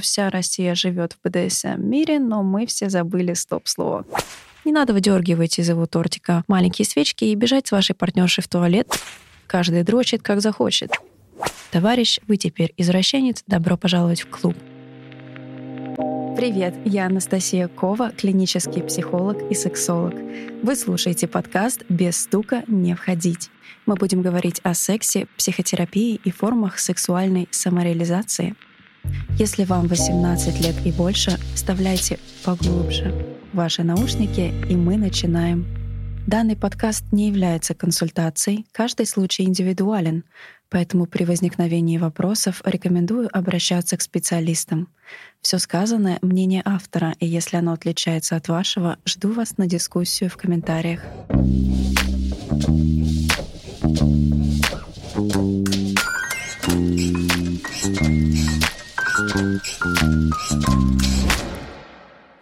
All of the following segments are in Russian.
Вся Россия живет в БДСМ мире, но мы все забыли стоп-слово. Не надо выдергивать из его тортика маленькие свечки и бежать с вашей партнершей в туалет. Каждый дрочит, как захочет. Товарищ, вы теперь извращенец, добро пожаловать в клуб. Привет, я Анастасия Кова, клинический психолог и сексолог. Вы слушаете подкаст «Без стука не входить». Мы будем говорить о сексе, психотерапии и формах сексуальной самореализации — если вам 18 лет и больше, вставляйте поглубже ваши наушники, и мы начинаем. Данный подкаст не является консультацией, каждый случай индивидуален, поэтому при возникновении вопросов рекомендую обращаться к специалистам. Все сказанное — мнение автора, и если оно отличается от вашего, жду вас на дискуссию в комментариях.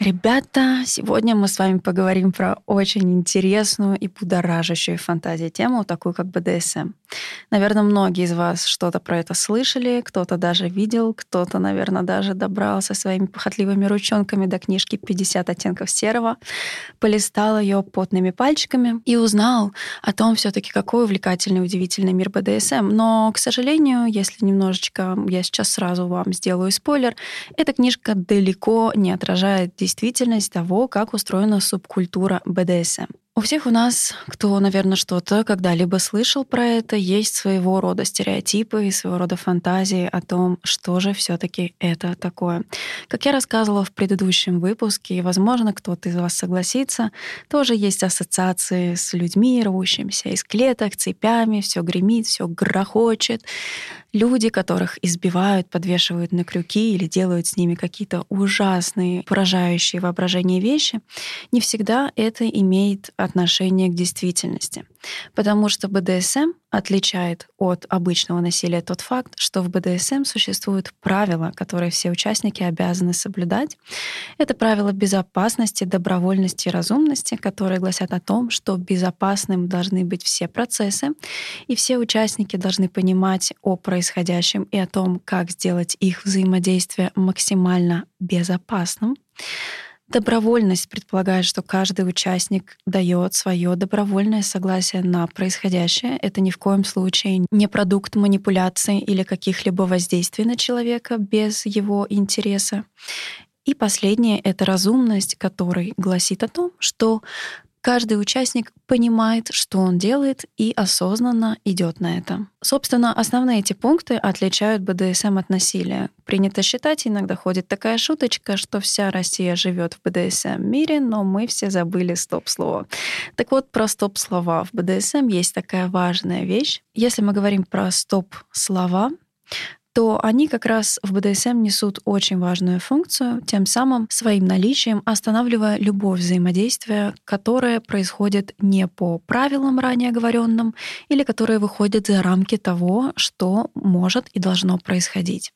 Ребята, сегодня мы с вами поговорим про очень интересную и будоражащую фантазию тему, такую как БДСМ. Наверное, многие из вас что-то про это слышали, кто-то даже видел, кто-то, наверное, даже добрался своими похотливыми ручонками до книжки «50 оттенков серого», полистал ее потными пальчиками и узнал о том все таки какой увлекательный, удивительный мир БДСМ. Но, к сожалению, если немножечко я сейчас сразу вам сделаю спойлер, эта книжка далеко не отражает действительность того, как устроена субкультура БДСМ. У всех у нас, кто, наверное, что-то когда-либо слышал про это, есть своего рода стереотипы и своего рода фантазии о том, что же все таки это такое. Как я рассказывала в предыдущем выпуске, и, возможно, кто-то из вас согласится, тоже есть ассоциации с людьми, рвущимися из клеток, цепями, все гремит, все грохочет. Люди, которых избивают, подвешивают на крюки или делают с ними какие-то ужасные, поражающие воображение вещи, не всегда это имеет отношение к действительности. Потому что БДСМ отличает от обычного насилия тот факт, что в БДСМ существуют правила, которые все участники обязаны соблюдать. Это правила безопасности, добровольности и разумности, которые гласят о том, что безопасным должны быть все процессы, и все участники должны понимать о происходящем и о том, как сделать их взаимодействие максимально безопасным. Добровольность предполагает, что каждый участник дает свое добровольное согласие на происходящее. Это ни в коем случае не продукт манипуляции или каких-либо воздействий на человека без его интереса. И последнее — это разумность, который гласит о том, что Каждый участник понимает, что он делает, и осознанно идет на это. Собственно, основные эти пункты отличают БДСМ от насилия. Принято считать, иногда ходит такая шуточка, что вся Россия живет в БДСМ мире, но мы все забыли стоп-слово. Так вот, про стоп-слова в БДСМ есть такая важная вещь. Если мы говорим про стоп-слова, то они как раз в БДСМ несут очень важную функцию, тем самым своим наличием останавливая любое взаимодействие, которое происходит не по правилам ранее оговоренным или которое выходит за рамки того, что может и должно происходить.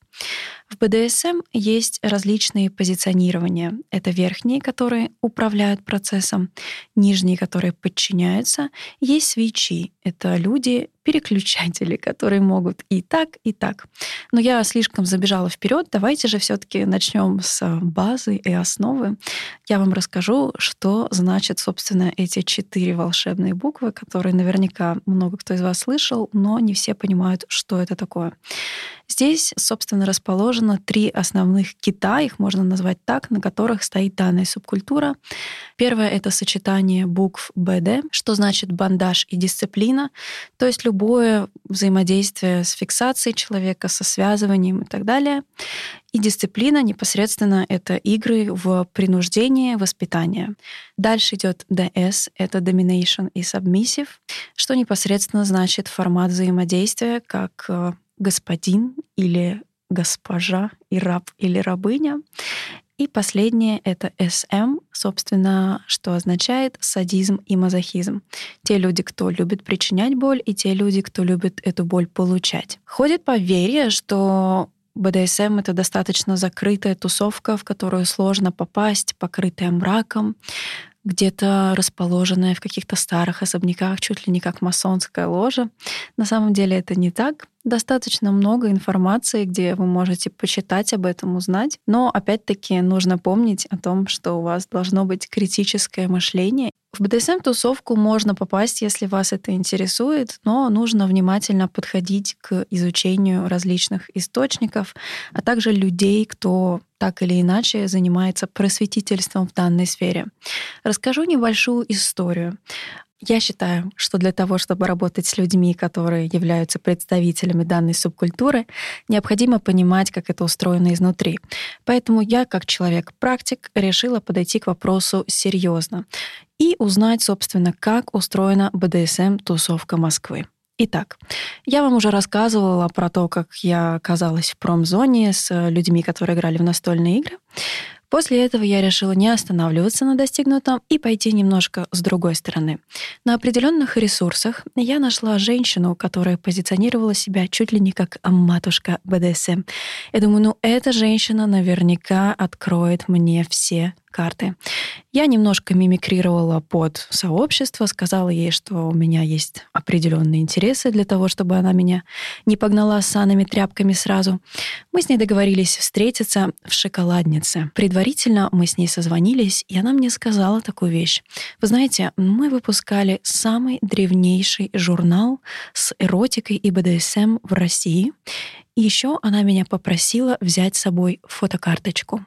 В БДСМ есть различные позиционирования. Это верхние, которые управляют процессом, нижние, которые подчиняются. Есть свечи. Это люди, переключатели, которые могут и так, и так. Но я слишком забежала вперед. Давайте же все-таки начнем с базы и основы. Я вам расскажу, что значит, собственно, эти четыре волшебные буквы, которые наверняка много кто из вас слышал, но не все понимают, что это такое. Здесь, собственно, расположено три основных кита, их можно назвать так, на которых стоит данная субкультура. Первое — это сочетание букв БД, что значит бандаж и дисциплина, то есть любое взаимодействие с фиксацией человека, со связыванием и так далее. И дисциплина непосредственно это игры в принуждение, воспитание. Дальше идет DS, это domination и submissive, что непосредственно значит формат взаимодействия, как э, господин или госпожа и раб или рабыня. И последнее — это SM, собственно, что означает садизм и мазохизм. Те люди, кто любит причинять боль, и те люди, кто любит эту боль получать. Ходит поверье, что БДСМ — это достаточно закрытая тусовка, в которую сложно попасть, покрытая мраком, где-то расположенная в каких-то старых особняках, чуть ли не как масонская ложа. На самом деле это не так. Достаточно много информации, где вы можете почитать об этом, узнать. Но опять-таки нужно помнить о том, что у вас должно быть критическое мышление. В БДСМ-тусовку можно попасть, если вас это интересует, но нужно внимательно подходить к изучению различных источников, а также людей, кто так или иначе занимается просветительством в данной сфере. Расскажу небольшую историю. Я считаю, что для того, чтобы работать с людьми, которые являются представителями данной субкультуры, необходимо понимать, как это устроено изнутри. Поэтому я, как человек-практик, решила подойти к вопросу серьезно и узнать, собственно, как устроена БДСМ-тусовка Москвы. Итак, я вам уже рассказывала про то, как я оказалась в промзоне с людьми, которые играли в настольные игры. После этого я решила не останавливаться на достигнутом и пойти немножко с другой стороны. На определенных ресурсах я нашла женщину, которая позиционировала себя чуть ли не как матушка БДСМ. Я думаю, ну эта женщина наверняка откроет мне все карты. Я немножко мимикрировала под сообщество, сказала ей, что у меня есть определенные интересы для того, чтобы она меня не погнала с санами тряпками сразу. Мы с ней договорились встретиться в шоколаднице. Предварительно мы с ней созвонились, и она мне сказала такую вещь. Вы знаете, мы выпускали самый древнейший журнал с эротикой и БДСМ в России. И еще она меня попросила взять с собой фотокарточку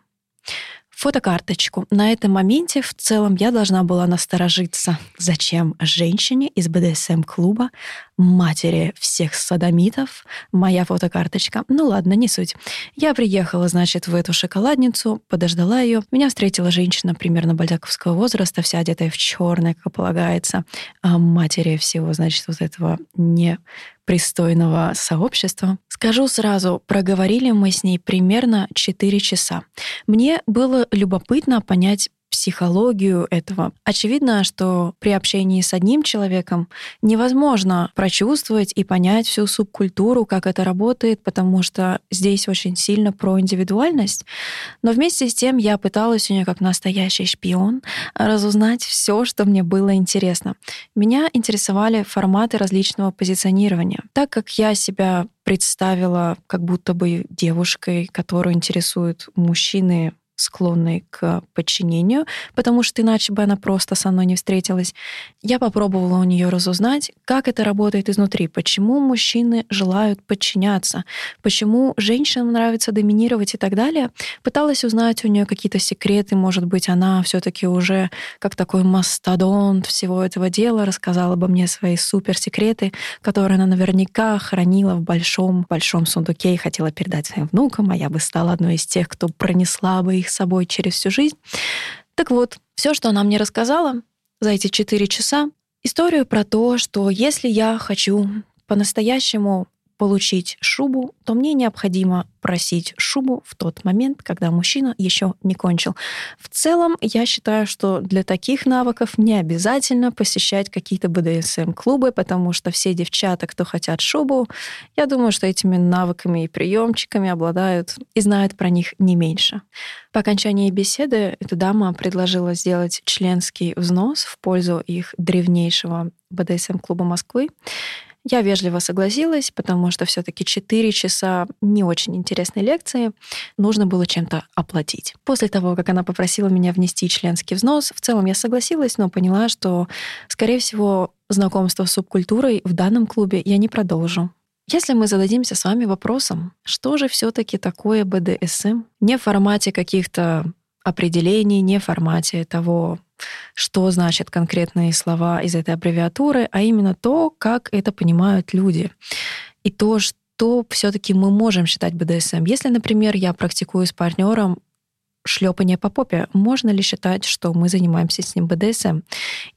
фотокарточку. На этом моменте в целом я должна была насторожиться, зачем женщине из БДСМ-клуба, матери всех садомитов, моя фотокарточка. Ну ладно, не суть. Я приехала, значит, в эту шоколадницу, подождала ее. Меня встретила женщина примерно бальзаковского возраста, вся одетая в черное, как полагается, а матери всего, значит, вот этого не пристойного сообщества. Скажу сразу, проговорили мы с ней примерно 4 часа. Мне было любопытно понять психологию этого. Очевидно, что при общении с одним человеком невозможно прочувствовать и понять всю субкультуру, как это работает, потому что здесь очень сильно про индивидуальность. Но вместе с тем я пыталась у нее как настоящий шпион разузнать все, что мне было интересно. Меня интересовали форматы различного позиционирования. Так как я себя представила как будто бы девушкой, которую интересуют мужчины склонной к подчинению, потому что иначе бы она просто со мной не встретилась. Я попробовала у нее разузнать, как это работает изнутри, почему мужчины желают подчиняться, почему женщинам нравится доминировать и так далее. Пыталась узнать у нее какие-то секреты, может быть, она все-таки уже как такой мастодонт всего этого дела рассказала бы мне свои суперсекреты, которые она наверняка хранила в большом-большом сундуке и хотела передать своим внукам, а я бы стала одной из тех, кто пронесла бы их их собой через всю жизнь. Так вот, все, что она мне рассказала за эти четыре часа, историю про то, что если я хочу по-настоящему получить шубу, то мне необходимо просить шубу в тот момент, когда мужчина еще не кончил. В целом, я считаю, что для таких навыков не обязательно посещать какие-то БДСМ-клубы, потому что все девчата, кто хотят шубу, я думаю, что этими навыками и приемчиками обладают и знают про них не меньше. По окончании беседы эта дама предложила сделать членский взнос в пользу их древнейшего БДСМ-клуба Москвы. Я вежливо согласилась, потому что все-таки 4 часа не очень интересной лекции нужно было чем-то оплатить. После того, как она попросила меня внести членский взнос, в целом я согласилась, но поняла, что, скорее всего, знакомство с субкультурой в данном клубе я не продолжу. Если мы зададимся с вами вопросом, что же все-таки такое БДСМ, не в формате каких-то определений, не в формате того, что значат конкретные слова из этой аббревиатуры, а именно то, как это понимают люди. И то, что все-таки мы можем считать БДСМ. Если, например, я практикую с партнером шлепание по попе, можно ли считать, что мы занимаемся с ним БДСМ?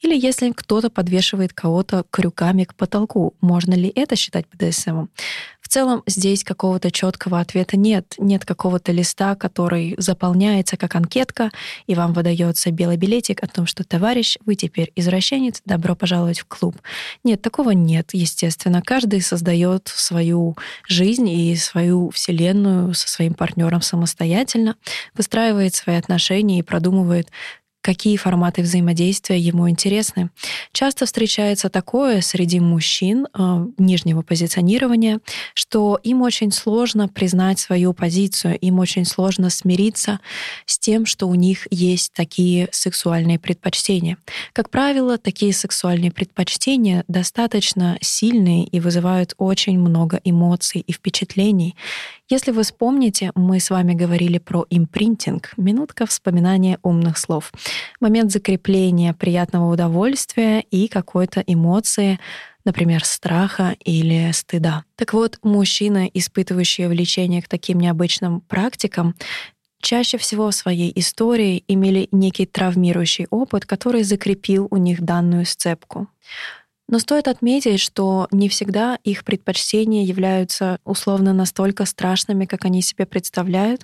Или если кто-то подвешивает кого-то крюками к потолку, можно ли это считать БДСМ? В целом здесь какого-то четкого ответа нет. Нет какого-то листа, который заполняется как анкетка, и вам выдается белый билетик о том, что, товарищ, вы теперь извращенец, добро пожаловать в клуб. Нет, такого нет, естественно. Каждый создает свою жизнь и свою вселенную со своим партнером самостоятельно, выстраивает свои отношения и продумывает, какие форматы взаимодействия ему интересны. Часто встречается такое среди мужчин э, нижнего позиционирования, что им очень сложно признать свою позицию, им очень сложно смириться с тем, что у них есть такие сексуальные предпочтения. Как правило, такие сексуальные предпочтения достаточно сильные и вызывают очень много эмоций и впечатлений. Если вы вспомните, мы с вами говорили про импринтинг, минутка вспоминания умных слов, момент закрепления приятного удовольствия и какой-то эмоции, например, страха или стыда. Так вот, мужчины, испытывающие влечение к таким необычным практикам, чаще всего в своей истории имели некий травмирующий опыт, который закрепил у них данную сцепку. Но стоит отметить, что не всегда их предпочтения являются условно настолько страшными, как они себе представляют.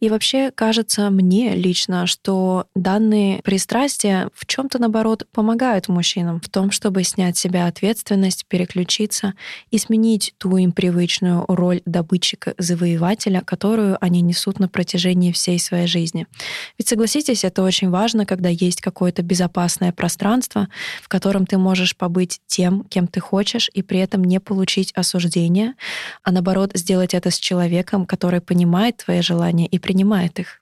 И вообще кажется мне лично, что данные пристрастия в чем-то, наоборот, помогают мужчинам в том, чтобы снять с себя ответственность, переключиться и сменить ту им привычную роль добытчика-завоевателя, которую они несут на протяжении всей своей жизни. Ведь согласитесь, это очень важно, когда есть какое-то безопасное пространство, в котором ты можешь побыть быть тем, кем ты хочешь, и при этом не получить осуждения, а наоборот сделать это с человеком, который понимает твои желания и принимает их.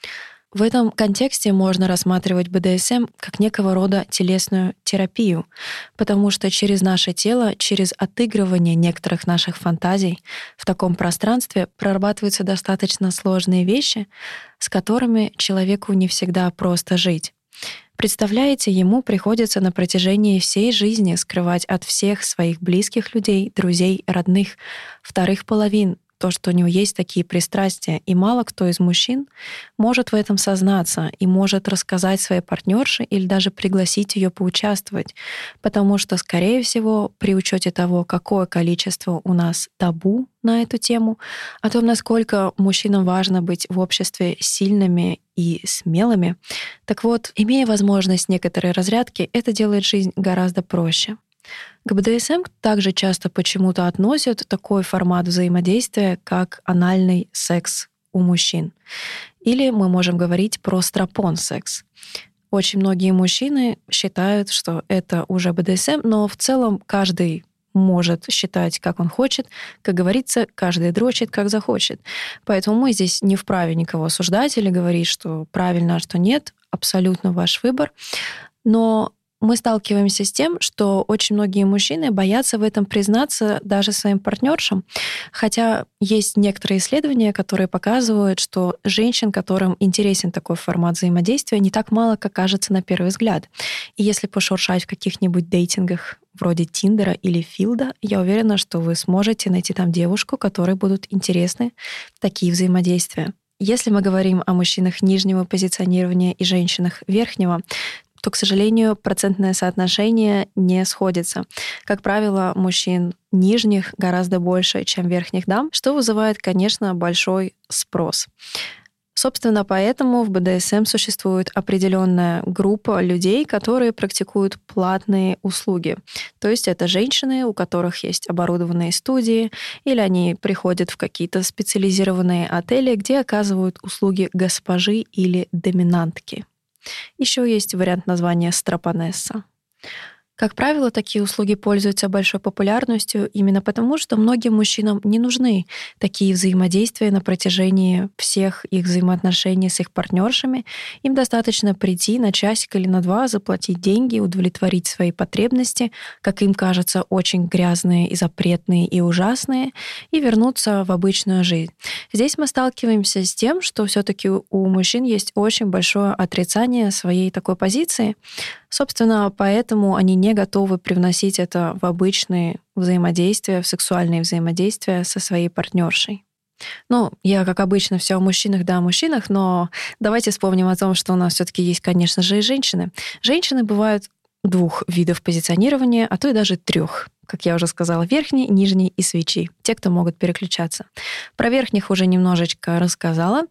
В этом контексте можно рассматривать БДСМ как некого рода телесную терапию, потому что через наше тело, через отыгрывание некоторых наших фантазий в таком пространстве прорабатываются достаточно сложные вещи, с которыми человеку не всегда просто жить. Представляете, ему приходится на протяжении всей жизни скрывать от всех своих близких людей, друзей, родных, вторых половин, то, что у него есть такие пристрастия, и мало кто из мужчин может в этом сознаться и может рассказать своей партнерше или даже пригласить ее поучаствовать, потому что, скорее всего, при учете того, какое количество у нас табу на эту тему, о том, насколько мужчинам важно быть в обществе сильными и смелыми, так вот, имея возможность некоторой разрядки, это делает жизнь гораздо проще. К БДСМ также часто почему-то относят такой формат взаимодействия, как анальный секс у мужчин. Или мы можем говорить про стропон-секс. Очень многие мужчины считают, что это уже БДСМ, но в целом каждый может считать, как он хочет. Как говорится, каждый дрочит, как захочет. Поэтому мы здесь не вправе никого осуждать или говорить, что правильно, а что нет. Абсолютно ваш выбор. Но мы сталкиваемся с тем, что очень многие мужчины боятся в этом признаться даже своим партнершам. Хотя есть некоторые исследования, которые показывают, что женщин, которым интересен такой формат взаимодействия, не так мало, как кажется на первый взгляд. И если пошуршать в каких-нибудь дейтингах вроде Тиндера или Филда, я уверена, что вы сможете найти там девушку, которой будут интересны такие взаимодействия. Если мы говорим о мужчинах нижнего позиционирования и женщинах верхнего, то, к сожалению, процентное соотношение не сходится. Как правило, мужчин нижних гораздо больше, чем верхних дам, что вызывает, конечно, большой спрос. Собственно, поэтому в БДСМ существует определенная группа людей, которые практикуют платные услуги. То есть это женщины, у которых есть оборудованные студии, или они приходят в какие-то специализированные отели, где оказывают услуги госпожи или доминантки. Еще есть вариант названия стропонесса. Как правило, такие услуги пользуются большой популярностью именно потому, что многим мужчинам не нужны такие взаимодействия на протяжении всех их взаимоотношений с их партнершами. Им достаточно прийти на часик или на два, заплатить деньги, удовлетворить свои потребности, как им кажется, очень грязные и запретные и ужасные, и вернуться в обычную жизнь. Здесь мы сталкиваемся с тем, что все-таки у мужчин есть очень большое отрицание своей такой позиции. Собственно, поэтому они не готовы привносить это в обычные взаимодействия, в сексуальные взаимодействия со своей партнершей. Ну, я, как обычно, все о мужчинах, да, о мужчинах, но давайте вспомним о том, что у нас все-таки есть, конечно же, и женщины. Женщины бывают двух видов позиционирования, а то и даже трех как я уже сказала, верхний, нижний и свечи. Те, кто могут переключаться. Про верхних уже немножечко рассказала.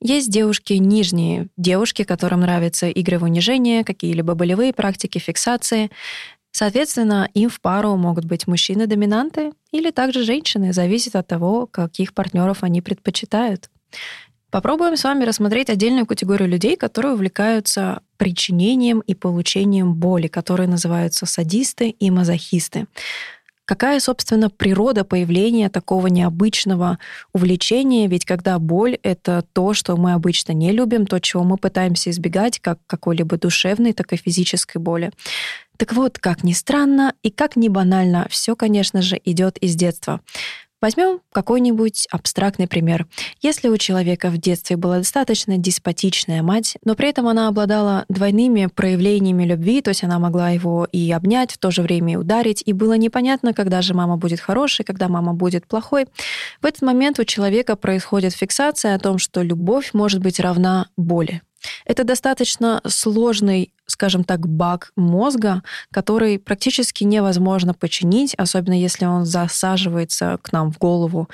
Есть девушки нижние, девушки, которым нравятся игры в унижение, какие-либо болевые практики, фиксации. Соответственно, им в пару могут быть мужчины-доминанты или также женщины, зависит от того, каких партнеров они предпочитают. Попробуем с вами рассмотреть отдельную категорию людей, которые увлекаются причинением и получением боли, которые называются садисты и мазохисты. Какая, собственно, природа появления такого необычного увлечения? Ведь когда боль — это то, что мы обычно не любим, то, чего мы пытаемся избегать, как какой-либо душевной, так и физической боли. Так вот, как ни странно и как ни банально, все, конечно же, идет из детства. Возьмем какой-нибудь абстрактный пример. Если у человека в детстве была достаточно деспотичная мать, но при этом она обладала двойными проявлениями любви, то есть она могла его и обнять, в то же время и ударить, и было непонятно, когда же мама будет хорошей, когда мама будет плохой, в этот момент у человека происходит фиксация о том, что любовь может быть равна боли. Это достаточно сложный, скажем так, баг мозга, который практически невозможно починить, особенно если он засаживается к нам в голову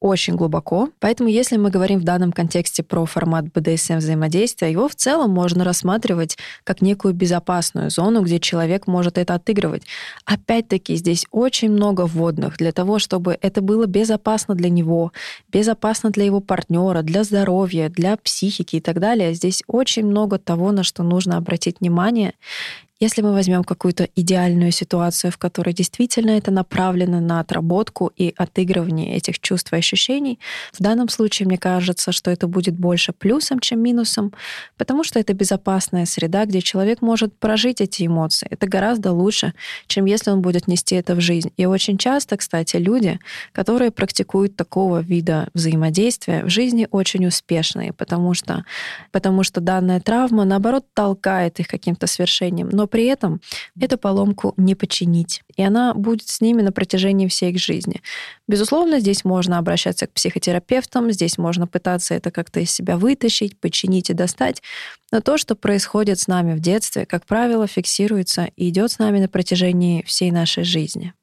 очень глубоко. Поэтому, если мы говорим в данном контексте про формат BDSM взаимодействия, его в целом можно рассматривать как некую безопасную зону, где человек может это отыгрывать. Опять-таки, здесь очень много вводных для того, чтобы это было безопасно для него, безопасно для его партнера, для здоровья, для психики и так далее. Здесь очень много того, на что нужно обратить внимание. Если мы возьмем какую-то идеальную ситуацию, в которой действительно это направлено на отработку и отыгрывание этих чувств и ощущений, в данном случае мне кажется, что это будет больше плюсом, чем минусом, потому что это безопасная среда, где человек может прожить эти эмоции. Это гораздо лучше, чем если он будет нести это в жизнь. И очень часто, кстати, люди, которые практикуют такого вида взаимодействия, в жизни очень успешные, потому что, потому что данная травма, наоборот, толкает их каким-то свершением. Но при этом эту поломку не починить. И она будет с ними на протяжении всей их жизни. Безусловно, здесь можно обращаться к психотерапевтам, здесь можно пытаться это как-то из себя вытащить, починить и достать. Но то, что происходит с нами в детстве, как правило, фиксируется и идет с нами на протяжении всей нашей жизни.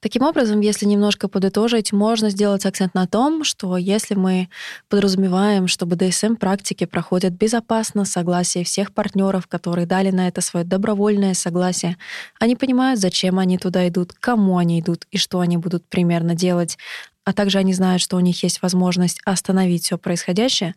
Таким образом, если немножко подытожить, можно сделать акцент на том, что если мы подразумеваем, что БДСМ-практики проходят безопасно, согласие всех партнеров, которые дали на это свое добровольное согласие, они понимают, зачем они туда идут, кому они идут и что они будут примерно делать, а также они знают, что у них есть возможность остановить все происходящее,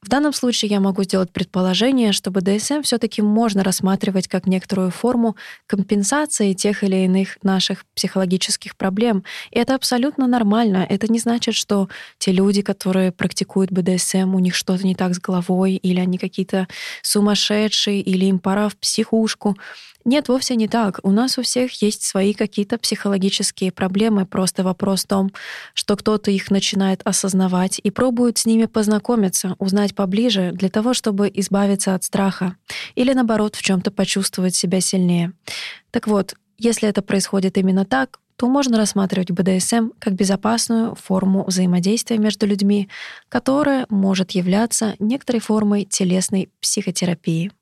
в данном случае я могу сделать предположение, что БДСМ все-таки можно рассматривать как некоторую форму компенсации тех или иных наших психологических проблем. И это абсолютно нормально. Это не значит, что те люди, которые практикуют БДСМ, у них что-то не так с головой, или они какие-то сумасшедшие, или им пора в психушку. Нет, вовсе не так. У нас у всех есть свои какие-то психологические проблемы. Просто вопрос в том, что кто-то их начинает осознавать и пробует с ними познакомиться, узнать поближе для того, чтобы избавиться от страха или, наоборот, в чем то почувствовать себя сильнее. Так вот, если это происходит именно так, то можно рассматривать БДСМ как безопасную форму взаимодействия между людьми, которая может являться некоторой формой телесной психотерапии.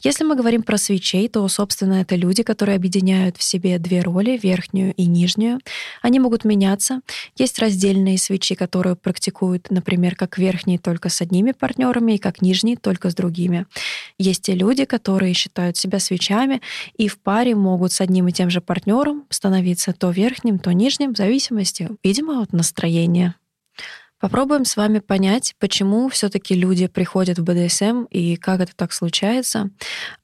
Если мы говорим про свечей, то, собственно, это люди, которые объединяют в себе две роли, верхнюю и нижнюю. Они могут меняться. Есть раздельные свечи, которые практикуют, например, как верхние только с одними партнерами и как нижние только с другими. Есть те люди, которые считают себя свечами и в паре могут с одним и тем же партнером становиться то верхним, то нижним, в зависимости, видимо, от настроения. Попробуем с вами понять, почему все-таки люди приходят в БДСМ и как это так случается.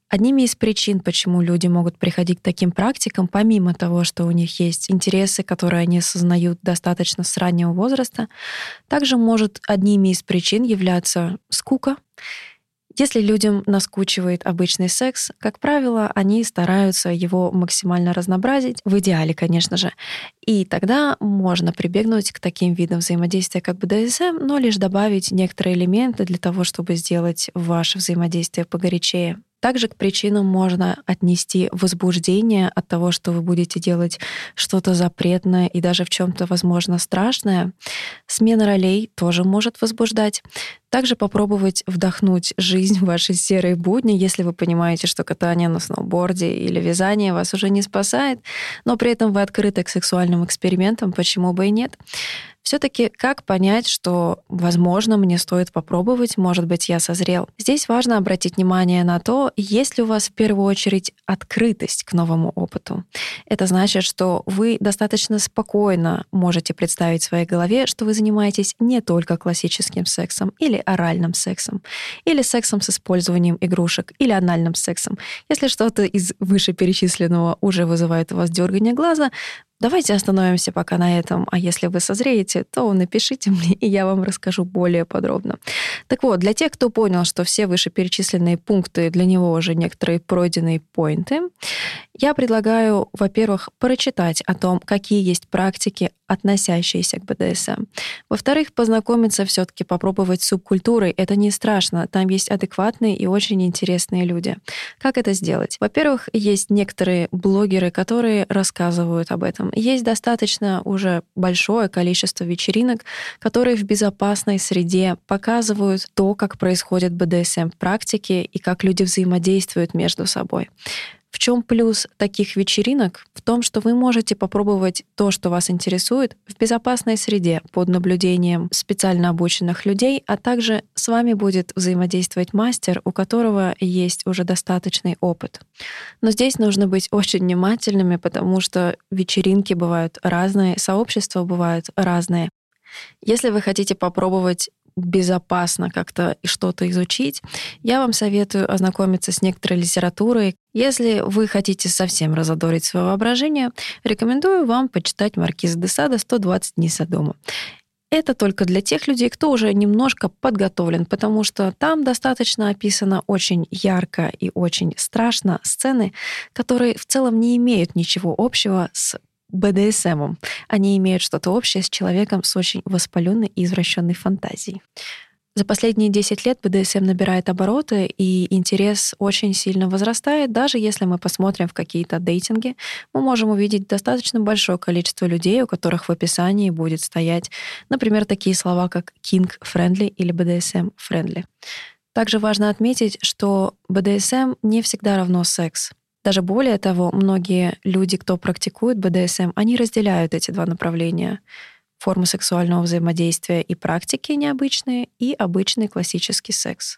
Одними из причин, почему люди могут приходить к таким практикам, помимо того, что у них есть интересы, которые они осознают достаточно с раннего возраста, также может одними из причин являться скука если людям наскучивает обычный секс, как правило, они стараются его максимально разнообразить, в идеале, конечно же. И тогда можно прибегнуть к таким видам взаимодействия, как БДСМ, но лишь добавить некоторые элементы для того, чтобы сделать ваше взаимодействие погорячее. Также к причинам можно отнести возбуждение от того, что вы будете делать что-то запретное и даже в чем-то, возможно, страшное. Смена ролей тоже может возбуждать. Также попробовать вдохнуть жизнь в ваши серые будни, если вы понимаете, что катание на сноуборде или вязание вас уже не спасает, но при этом вы открыты к сексуальным экспериментам, почему бы и нет. Все-таки как понять, что, возможно, мне стоит попробовать, может быть, я созрел? Здесь важно обратить внимание на то, есть ли у вас в первую очередь открытость к новому опыту. Это значит, что вы достаточно спокойно можете представить в своей голове, что вы занимаетесь не только классическим сексом или оральным сексом, или сексом с использованием игрушек, или анальным сексом. Если что-то из вышеперечисленного уже вызывает у вас дергание глаза, Давайте остановимся пока на этом, а если вы созреете, то напишите мне, и я вам расскажу более подробно. Так вот, для тех, кто понял, что все вышеперечисленные пункты для него уже некоторые пройденные поинты, я предлагаю, во-первых, прочитать о том, какие есть практики, относящиеся к БДСМ. Во-вторых, познакомиться все-таки, попробовать субкультурой. Это не страшно. Там есть адекватные и очень интересные люди. Как это сделать? Во-первых, есть некоторые блогеры, которые рассказывают об этом. Есть достаточно уже большое количество вечеринок, которые в безопасной среде показывают то, как происходит БДСМ в практике и как люди взаимодействуют между собой. В чем плюс таких вечеринок? В том, что вы можете попробовать то, что вас интересует, в безопасной среде под наблюдением специально обученных людей, а также с вами будет взаимодействовать мастер, у которого есть уже достаточный опыт. Но здесь нужно быть очень внимательными, потому что вечеринки бывают разные, сообщества бывают разные. Если вы хотите попробовать безопасно как-то что-то изучить, я вам советую ознакомиться с некоторой литературой. Если вы хотите совсем разодорить свое воображение, рекомендую вам почитать Маркиза де Сада «120 дней Содома». Это только для тех людей, кто уже немножко подготовлен, потому что там достаточно описано очень ярко и очень страшно сцены, которые в целом не имеют ничего общего с БДСМом. Они имеют что-то общее с человеком с очень воспаленной и извращенной фантазией. За последние 10 лет БДСМ набирает обороты, и интерес очень сильно возрастает. Даже если мы посмотрим в какие-то дейтинги, мы можем увидеть достаточно большое количество людей, у которых в описании будет стоять, например, такие слова, как king-friendly или BDSM-friendly. Также важно отметить, что БДСМ не всегда равно секс. Даже более того, многие люди, кто практикует БДСМ, они разделяют эти два направления формы сексуального взаимодействия и практики необычные, и обычный классический секс.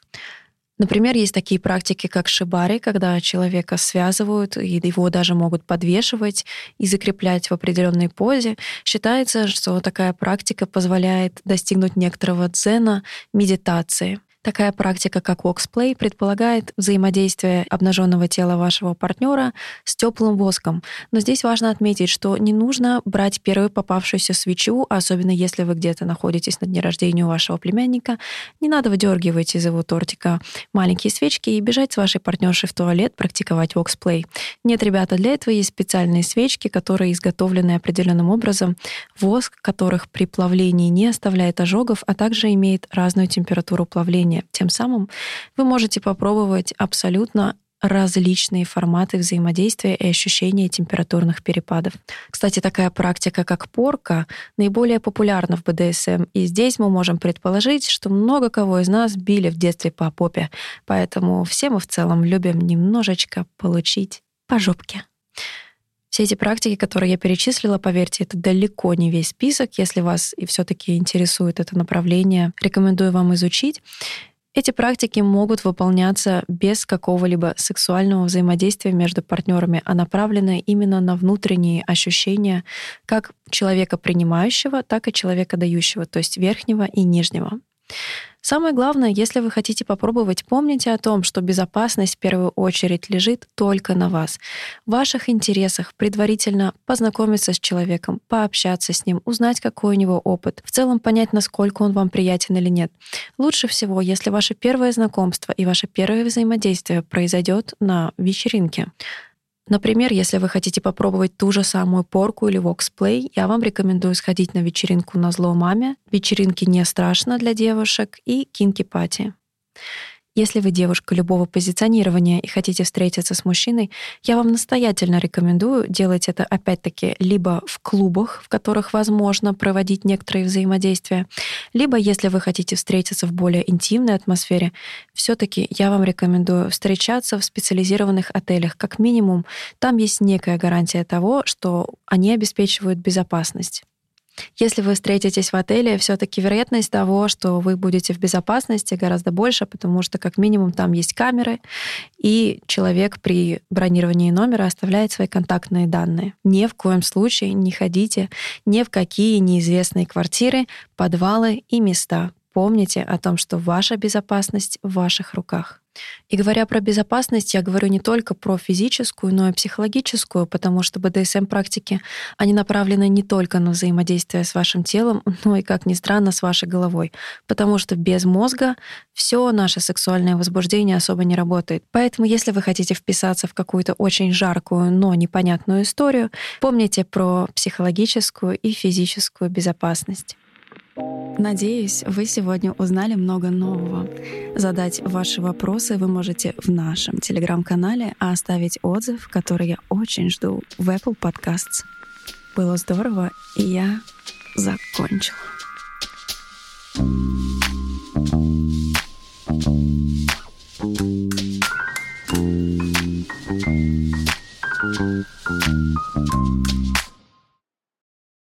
Например, есть такие практики, как шибари, когда человека связывают, и его даже могут подвешивать и закреплять в определенной позе. Считается, что такая практика позволяет достигнуть некоторого дзена, медитации. Такая практика, как walksplay, предполагает взаимодействие обнаженного тела вашего партнера с теплым воском. Но здесь важно отметить, что не нужно брать первую попавшуюся свечу, особенно если вы где-то находитесь на дне рождения у вашего племянника. Не надо выдергивать из его тортика маленькие свечки и бежать с вашей партнершей в туалет практиковать walksplay. Нет, ребята, для этого есть специальные свечки, которые изготовлены определенным образом, воск которых при плавлении не оставляет ожогов, а также имеет разную температуру плавления плане. Тем самым вы можете попробовать абсолютно различные форматы взаимодействия и ощущения температурных перепадов. Кстати, такая практика, как порка, наиболее популярна в БДСМ, и здесь мы можем предположить, что много кого из нас били в детстве по попе, поэтому все мы в целом любим немножечко получить по жопке. Все эти практики, которые я перечислила, поверьте, это далеко не весь список. Если вас и все-таки интересует это направление, рекомендую вам изучить. Эти практики могут выполняться без какого-либо сексуального взаимодействия между партнерами, а направлены именно на внутренние ощущения как человека принимающего, так и человека дающего, то есть верхнего и нижнего. Самое главное, если вы хотите попробовать, помните о том, что безопасность в первую очередь лежит только на вас. В ваших интересах предварительно познакомиться с человеком, пообщаться с ним, узнать, какой у него опыт, в целом понять, насколько он вам приятен или нет. Лучше всего, если ваше первое знакомство и ваше первое взаимодействие произойдет на вечеринке. Например, если вы хотите попробовать ту же самую порку или воксплей, я вам рекомендую сходить на вечеринку на зло маме. Вечеринки не страшно для девушек и кинки-пати. Если вы девушка любого позиционирования и хотите встретиться с мужчиной, я вам настоятельно рекомендую делать это опять-таки либо в клубах, в которых возможно проводить некоторые взаимодействия, либо если вы хотите встретиться в более интимной атмосфере, все-таки я вам рекомендую встречаться в специализированных отелях. Как минимум, там есть некая гарантия того, что они обеспечивают безопасность. Если вы встретитесь в отеле, все-таки вероятность того, что вы будете в безопасности, гораздо больше, потому что как минимум там есть камеры, и человек при бронировании номера оставляет свои контактные данные. Ни в коем случае не ходите ни в какие неизвестные квартиры, подвалы и места. Помните о том, что ваша безопасность в ваших руках. И говоря про безопасность, я говорю не только про физическую, но и психологическую, потому что БДСМ-практики, они направлены не только на взаимодействие с вашим телом, но и, как ни странно, с вашей головой. Потому что без мозга все наше сексуальное возбуждение особо не работает. Поэтому, если вы хотите вписаться в какую-то очень жаркую, но непонятную историю, помните про психологическую и физическую безопасность. Надеюсь, вы сегодня узнали много нового. Задать ваши вопросы вы можете в нашем телеграм-канале, а оставить отзыв, который я очень жду, в Apple Podcasts. Было здорово, и я закончила.